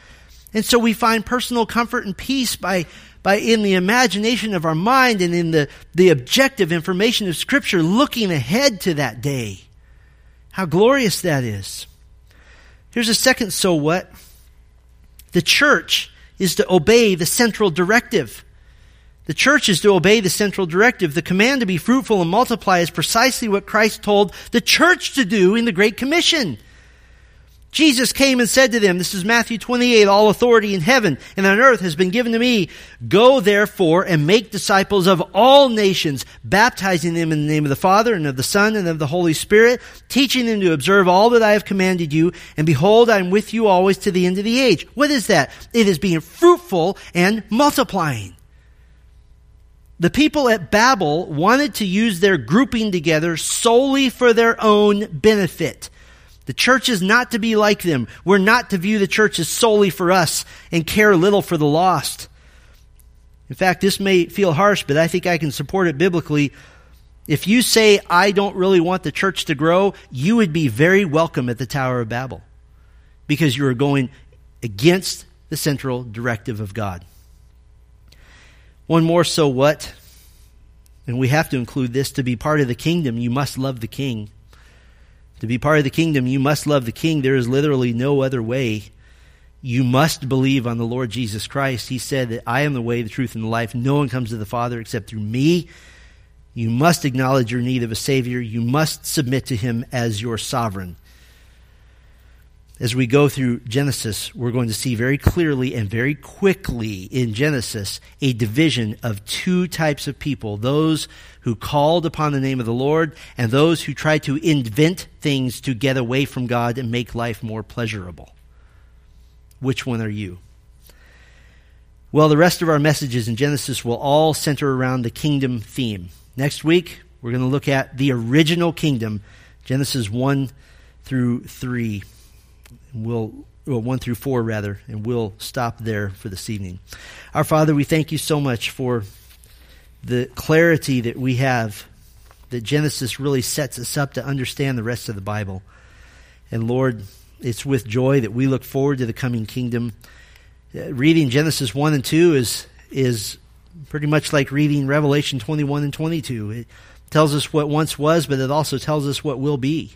S1: And so we find personal comfort and peace by, by in the imagination of our mind and in the, the objective information of Scripture looking ahead to that day. How glorious that is. Here's a second so what. The church is to obey the central directive. The church is to obey the central directive. The command to be fruitful and multiply is precisely what Christ told the church to do in the Great Commission. Jesus came and said to them, this is Matthew 28, all authority in heaven and on earth has been given to me. Go therefore and make disciples of all nations, baptizing them in the name of the Father and of the Son and of the Holy Spirit, teaching them to observe all that I have commanded you. And behold, I am with you always to the end of the age. What is that? It is being fruitful and multiplying. The people at Babel wanted to use their grouping together solely for their own benefit. The church is not to be like them. We're not to view the church as solely for us and care little for the lost. In fact, this may feel harsh, but I think I can support it biblically. If you say, I don't really want the church to grow, you would be very welcome at the Tower of Babel because you are going against the central directive of God. One more so what? And we have to include this to be part of the kingdom, you must love the king. To be part of the kingdom, you must love the king. There is literally no other way. You must believe on the Lord Jesus Christ. He said that I am the way, the truth, and the life. No one comes to the Father except through me. You must acknowledge your need of a Savior. You must submit to Him as your sovereign as we go through Genesis, we're going to see very clearly and very quickly in Genesis a division of two types of people those who called upon the name of the Lord and those who tried to invent things to get away from God and make life more pleasurable. Which one are you? Well, the rest of our messages in Genesis will all center around the kingdom theme. Next week, we're going to look at the original kingdom, Genesis 1 through 3 we'll well, 1 through 4 rather, and we'll stop there for this evening. Our Father, we thank you so much for the clarity that we have that Genesis really sets us up to understand the rest of the Bible. And Lord, it's with joy that we look forward to the coming kingdom. Uh, reading Genesis 1 and 2 is is pretty much like reading Revelation 21 and 22. It tells us what once was, but it also tells us what will be.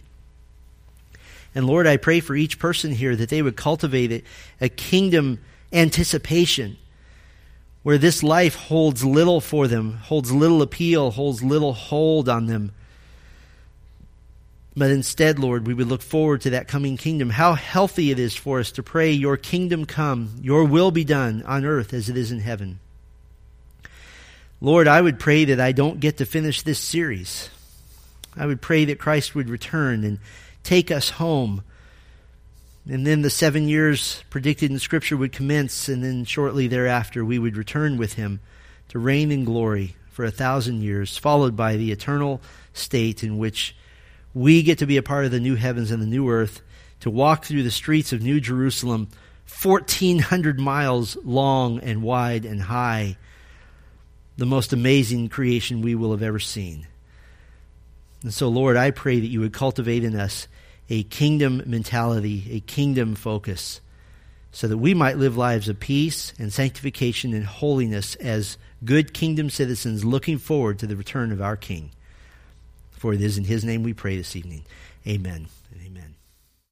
S1: And Lord, I pray for each person here that they would cultivate a, kingdom anticipation where this life holds little for them, holds little appeal, holds little hold on them. But instead, Lord, we would look forward to that coming kingdom. How healthy it is for us to pray, Your kingdom come, Your will be done on earth as it is in heaven. Lord, I would pray that I don't get to finish this series. I would pray that Christ would return and take us home. And then the seven years predicted in Scripture would commence, and then shortly thereafter we would return with him to reign in glory for a thousand years, followed by the eternal state in which we get to be a part of the new heavens and the new earth, to walk through the streets of New Jerusalem, 1,400 miles long and wide and high, the most amazing creation we will have ever seen. And so, Lord, I pray that you would cultivate in us a kingdom mentality, a kingdom focus, so that we might live lives of peace and sanctification and holiness as good kingdom citizens looking forward to the return of our King. For it is in his name we pray this evening. Amen.